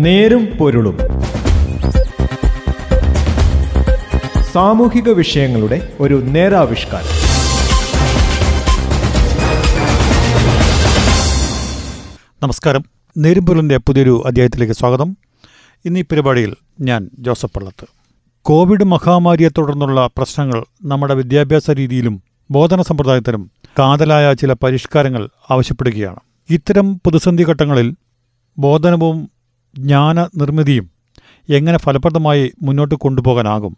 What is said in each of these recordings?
നേരും പൊരുളും. സാമൂഹിക വിഷയങ്ങളുടെ ഒരു നേരാവിഷ്കാരം. നമസ്കാരം. നേരും നേരുംപൊരുളിന്റെ പുതിയൊരു അധ്യായത്തിലേക്ക് സ്വാഗതം. ഇന്ന് ഈ പരിപാടിയിൽ ഞാൻ ജോസഫ് പള്ളത്ത്. കോവിഡ് മഹാമാരിയെ തുടർന്നുള്ള പ്രശ്നങ്ങൾ നമ്മുടെ വിദ്യാഭ്യാസ രീതിയിലും ബോധന സമ്പ്രദായത്തിലും കാതലായ ചില പരിഷ്കാരങ്ങൾ ആവശ്യപ്പെടുകയാണ്. ഇത്തരം പ്രതിസന്ധി ഘട്ടങ്ങളിൽ ബോധനവും ജ്ഞാന നിർമ്മിതിയും എങ്ങനെ ഫലപ്രദമായി മുന്നോട്ട് കൊണ്ടുപോകാനാകും?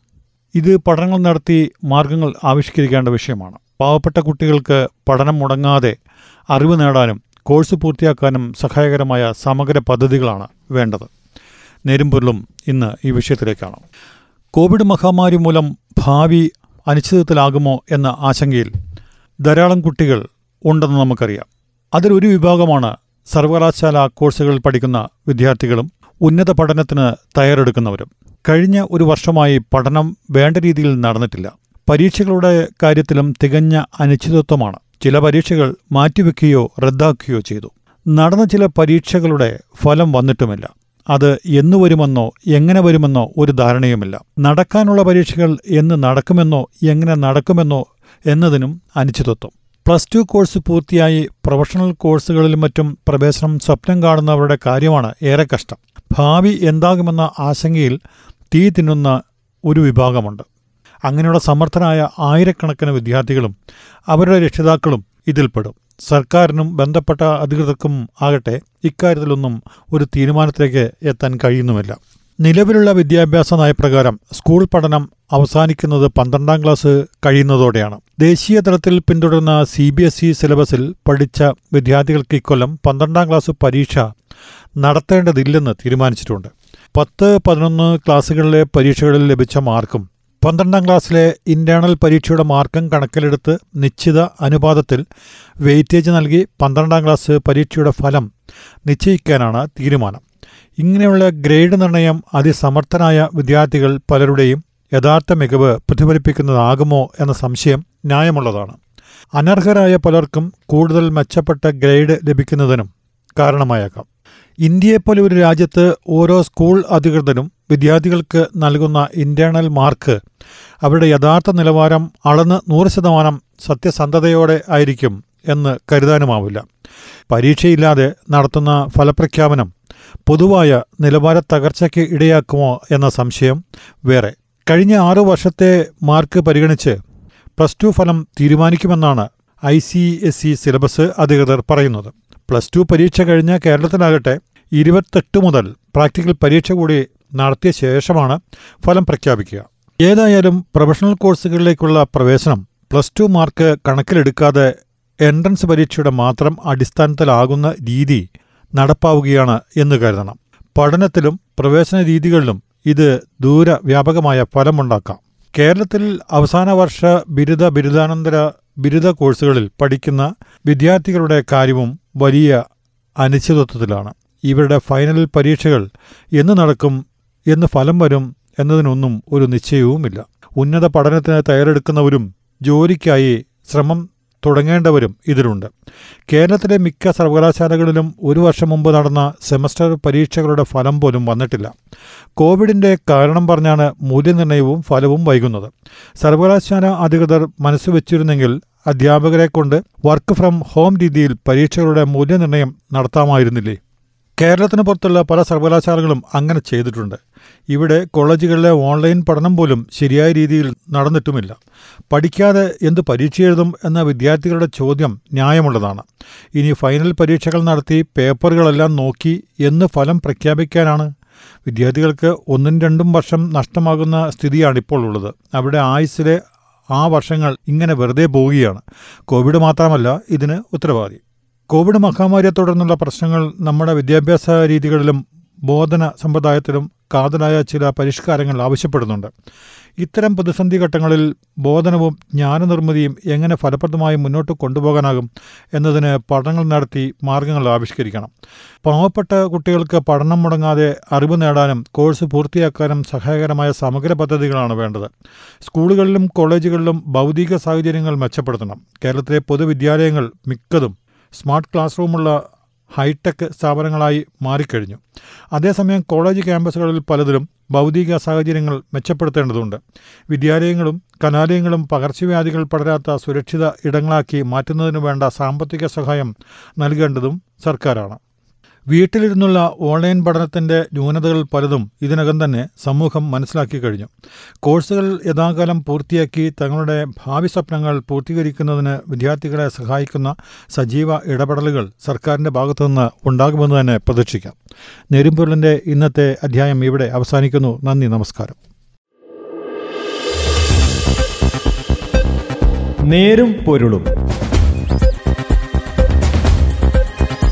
ഇത് പഠനങ്ങൾ നടത്തി മാർഗങ്ങൾ ആവിഷ്കരിക്കേണ്ട വിഷയമാണ്. പാവപ്പെട്ട കുട്ടികൾക്ക് പഠനം മുടങ്ങാതെ അറിവ് നേടാനും കോഴ്സ് പൂർത്തിയാക്കാനും സഹായകരമായ സമഗ്ര പദ്ധതികളാണ് വേണ്ടത്. നേരുംപൊരുളും ഇന്ന് ഈ വിഷയത്തിലേക്കാണ്. കോവിഡ് മഹാമാരി മൂലം ഭാവി അനിശ്ചിതത്തിലാകുമോ എന്ന ആശങ്കയിൽ ധാരാളം കുട്ടികൾ ഉണ്ടെന്ന് നമുക്കറിയാം. അതിലൊരു വിഭാഗമാണ് സർവകലാശാല കോഴ്സുകളിൽ പഠിക്കുന്ന വിദ്യാർത്ഥികളും ഉന്നത പഠനത്തിന് തയ്യാറെടുക്കുന്നവരും കഴിഞ്ഞ ഒരു വർഷമായി പഠനം വേണ്ട രീതിയിൽ നടന്നിട്ടില്ല. പരീക്ഷകളുടെ കാര്യത്തിലും തികഞ്ഞ അനിശ്ചിതത്വമാണ്. ചില പരീക്ഷകൾ മാറ്റിവെക്കുകയോ റദ്ദാക്കുകയോ ചെയ്തു. നടന്ന ചില പരീക്ഷകളുടെ ഫലം വന്നിട്ടുമില്ല. അത് എന്നു വരുമെന്നോ എങ്ങനെ വരുമെന്നോ ഒരു ധാരണയുമില്ല. നടക്കാനുള്ള പരീക്ഷകൾ എന്ന് നടക്കുമെന്നോ എങ്ങനെ നടക്കുമെന്നോ എന്നതിനും അനിശ്ചിതത്വം. പ്ലസ് ടു കോഴ്സ് പൂർത്തിയായി പ്രൊഫഷണൽ കോഴ്സുകളിലും മറ്റും പ്രവേശനം സ്വപ്നം കാണുന്നവരുടെ കാര്യമാണ് ഏറെ കഷ്ടം. ഭാവി എന്താകുമെന്ന ആശങ്കയിൽ തീ തിന്നുന്ന ഒരു വിഭാഗമുണ്ട്. അങ്ങനെയുള്ള സമർത്ഥനായ ആയിരക്കണക്കിന് വിദ്യാർത്ഥികളും അവരുടെ രക്ഷിതാക്കളും ഇതിൽപ്പെടും സർക്കാരിനും ബന്ധപ്പെട്ട അധികൃതർക്കും ആകട്ടെ ഇക്കാര്യത്തിലൊന്നും ഒരു തീരുമാനത്തിലേക്ക് എത്താൻ കഴിയുന്നുമില്ല. നിലവിലുള്ള വിദ്യാഭ്യാസ നയപ്രകാരം സ്കൂൾ പഠനം അവസാനിക്കുന്നത് പന്ത്രണ്ടാം ക്ലാസ് കഴിയുന്നതോടെയാണ്. ദേശീയ തലത്തിൽ പിന്തുടരുന്ന സി ബി എസ് ഇ സിലബസിൽ പഠിച്ച വിദ്യാർത്ഥികൾക്ക് ഇക്കൊല്ലം പന്ത്രണ്ടാം ക്ലാസ് പരീക്ഷ നടത്തേണ്ടതില്ലെന്ന് തീരുമാനിച്ചിട്ടുണ്ട്. പത്ത് പതിനൊന്ന് ക്ലാസ്സുകളിലെ പരീക്ഷകളിൽ ലഭിച്ച മാർക്കും പന്ത്രണ്ടാം ക്ലാസ്സിലെ ഇന്റേണൽ പരീക്ഷയുടെ മാർക്കും കണക്കിലെടുത്ത് നിശ്ചിത അനുപാതത്തിൽ വെയിറ്റേജ് നൽകി പന്ത്രണ്ടാം ക്ലാസ് പരീക്ഷയുടെ ഫലം നിശ്ചയിക്കാനാണ് തീരുമാനം. ഇങ്ങനെയുള്ള ഗ്രേഡ് നിർണയം അതിസമർത്ഥനായ വിദ്യാർത്ഥികൾ പലരുടെയും യഥാർത്ഥ മികവ് പ്രതിഫലിപ്പിക്കുന്നതാകുമോ എന്ന സംശയം ന്യായമുള്ളതാണ്. അനർഹരായ പലർക്കും കൂടുതൽ മെച്ചപ്പെട്ട ഗ്രേഡ് ലഭിക്കുന്നതിനും കാരണമായേക്കാം. ഇന്ത്യയെപ്പോലെ ഒരു രാജ്യത്ത് ഓരോ സ്കൂൾ അധികൃതരും വിദ്യാർത്ഥികൾക്ക് നൽകുന്ന ഇന്റേണൽ മാർക്ക് അവരുടെ യഥാർത്ഥ നിലവാരം അളന്ന് നൂറ് ശതമാനം സത്യസന്ധതയോടെ ആയിരിക്കും എന്ന് കരുതാനുമാവില്ല. പരീക്ഷയില്ലാതെ നടത്തുന്ന ഫലപ്രഖ്യാപനം പൊതുവായ നിലവാര തകർച്ചയ്ക്ക് ഇടയാക്കുമോ എന്ന സംശയം വേറെ. കഴിഞ്ഞ ആറു വർഷത്തെ മാർക്ക് പരിഗണിച്ച് പ്ലസ് ടു ഫലം തീരുമാനിക്കുമെന്നാണ് I C S E syllabus അധികൃതർ പറയുന്നത്. പ്ലസ് ടു പരീക്ഷ കഴിഞ്ഞ കേരളത്തിലാകട്ടെ ഇരുപത്തെട്ട് മുതൽ പ്രാക്ടിക്കൽ പരീക്ഷ കൂടി നടത്തിയ ശേഷമാണ് ഫലം പ്രഖ്യാപിക്കുക. ഏതായാലും പ്രൊഫഷണൽ കോഴ്സുകളിലേക്കുള്ള പ്രവേശനം പ്ലസ് ടു മാർക്ക് കണക്കിലെടുക്കാതെ എൻട്രൻസ് പരീക്ഷയുടെ മാത്രം അടിസ്ഥാനത്തിലാകുന്ന രീതി നടപ്പാവുകയാണ് എന്ന് കരുതണം. പഠനത്തിലും പ്രവേശന രീതികളിലും ഇത് ദൂരവ്യാപകമായ ഫലമുണ്ടാക്കാം. കേരളത്തിൽ അവസാന വർഷ ബിരുദ ബിരുദാനന്തര ബിരുദ കോഴ്സുകളിൽ പഠിക്കുന്ന വിദ്യാർത്ഥികളുടെ കാര്യവും വലിയ അനിശ്ചിതത്വത്തിലാണ്. ഇവരുടെ ഫൈനൽ പരീക്ഷകൾ എന്ന് നടക്കും എന്ന് ഫലം വരും എന്നതിനൊന്നും ഒരു നിശ്ചയവുമില്ല. ഉന്നത പഠനത്തിന് തയ്യാറെടുക്കുന്നവരും ജോലിക്കായി ശ്രമം തുടങ്ങേണ്ടവരും ഇതിലുണ്ട്. കേരളത്തിലെ മിക്ക സർവകലാശാലകളിലും ഒരു വർഷം മുമ്പ് നടന്ന സെമസ്റ്റർ പരീക്ഷകളുടെ ഫലം പോലും വന്നിട്ടില്ല. കോവിഡിന്റെ കാരണം പറഞ്ഞാണ് മൂല്യനിർണയവും ഫലവും വൈകുന്നത്. സർവകലാശാല അധികൃതർ മനസ്സുവെച്ചിരുന്നെങ്കിൽ അധ്യാപകരെ കൊണ്ട് വർക്ക് ഫ്രം ഹോം രീതിയിൽ പരീക്ഷകളുടെ മൂല്യനിർണയം നടത്താമായിരുന്നില്ലേ? കേരളത്തിന് പുറത്തുള്ള പല സർവകലാശാലകളും അങ്ങനെ ചെയ്തിട്ടുണ്ട്. ഇവിടെ കോളേജുകളിലെ ഓൺലൈൻ പഠനം പോലും ശരിയായ രീതിയിൽ നടന്നിട്ടുമില്ല. പഠിക്കാതെ എന്ത് പരീക്ഷ എഴുതും എന്ന വിദ്യാർത്ഥികളുടെ ചോദ്യം ന്യായമുള്ളതാണ്. ഇനി ഫൈനൽ പരീക്ഷകൾ നടത്തി പേപ്പറുകളെല്ലാം നോക്കി എന്ന് ഫലം പ്രഖ്യാപിക്കാനാണ്. വിദ്യാർത്ഥികൾക്ക് ഒന്നും രണ്ടും വർഷം നഷ്ടമാകുന്ന സ്ഥിതിയാണ് ഇപ്പോൾ ഉള്ളത്. അവിടെ ആയുസ്സിലെ ആ വർഷങ്ങൾ ഇങ്ങനെ വെറുതെ പോവുകയാണ്. കോവിഡ് മാത്രമല്ല ഇതിന് ഉത്തരവാദി. കോവിഡ് മഹാമാരിയെ തുടർന്നുള്ള പ്രശ്നങ്ങൾ നമ്മുടെ വിദ്യാഭ്യാസ രീതികളിലും ബോധന സമ്പ്രദായത്തിലും കാതലായ ചില പരിഷ്കാരങ്ങൾ ആവശ്യപ്പെടുന്നുണ്ട്. ഇത്തരം പ്രതിസന്ധി ഘട്ടങ്ങളിൽ ബോധനവും ജ്ഞാനനിർമ്മിതിയും എങ്ങനെ ഫലപ്രദമായി മുന്നോട്ട് കൊണ്ടുപോകാനാകും എന്നതിന് പഠനങ്ങൾ നടത്തി മാർഗങ്ങൾ ആവിഷ്കരിക്കണം. പാവപ്പെട്ട കുട്ടികൾക്ക് പഠനം മുടങ്ങാതെ അറിവ് നേടാനും കോഴ്സ് പൂർത്തിയാക്കാനും സഹായകരമായ സമഗ്ര പദ്ധതികളാണ് വേണ്ടത്. സ്കൂളുകളിലും കോളേജുകളിലും ഭൗതിക സാഹചര്യങ്ങൾ മെച്ചപ്പെടുത്തണം. കേരളത്തിലെ പൊതുവിദ്യാലയങ്ങൾ മിക്കതും സ്മാർട്ട് ക്ലാസ് റൂമുള്ള ഹൈടെക് സ്ഥാപനങ്ങളായി മാറിക്കഴിഞ്ഞു. അതേസമയം കോളേജ് ക്യാമ്പസുകളിൽ പലതിലും ഭൗതിക സാഹചര്യങ്ങൾ മെച്ചപ്പെടുത്തേണ്ടതുണ്ട്. വിദ്യാലയങ്ങളും കലാലയങ്ങളും പകർച്ചവ്യാധികൾ പടരാത്ത സുരക്ഷിത ഇടങ്ങളാക്കി മാറ്റുന്നതിനു വേണ്ട സാമ്പത്തിക സഹായം നൽകേണ്ടതും സർക്കാരാണ്. വീട്ടിലിരുന്നുള്ള ഓൺലൈൻ പഠനത്തിന്റെ ന്യൂനതകൾ പലതും ഇതിനകം തന്നെ സമൂഹം മനസ്സിലാക്കി കഴിഞ്ഞു. കോഴ്സുകൾ യഥാകാലം പൂർത്തിയാക്കി തങ്ങളുടെ ഭാവി സ്വപ്നങ്ങൾ പൂർത്തീകരിക്കുന്നതിന് വിദ്യാർത്ഥികളെ സഹായിക്കുന്ന സജീവ ഇടപെടലുകൾ സർക്കാരിന്റെ ഭാഗത്തുനിന്ന് ഉണ്ടാകുമെന്ന് തന്നെ പ്രതീക്ഷിക്കാം. നെരുമ്പൊരുളിന്റെ ഇന്നത്തെ അധ്യായം ഇവിടെ അവസാനിക്കുന്നു. നന്ദി നമസ്കാരം. നേരും പൊരുളും.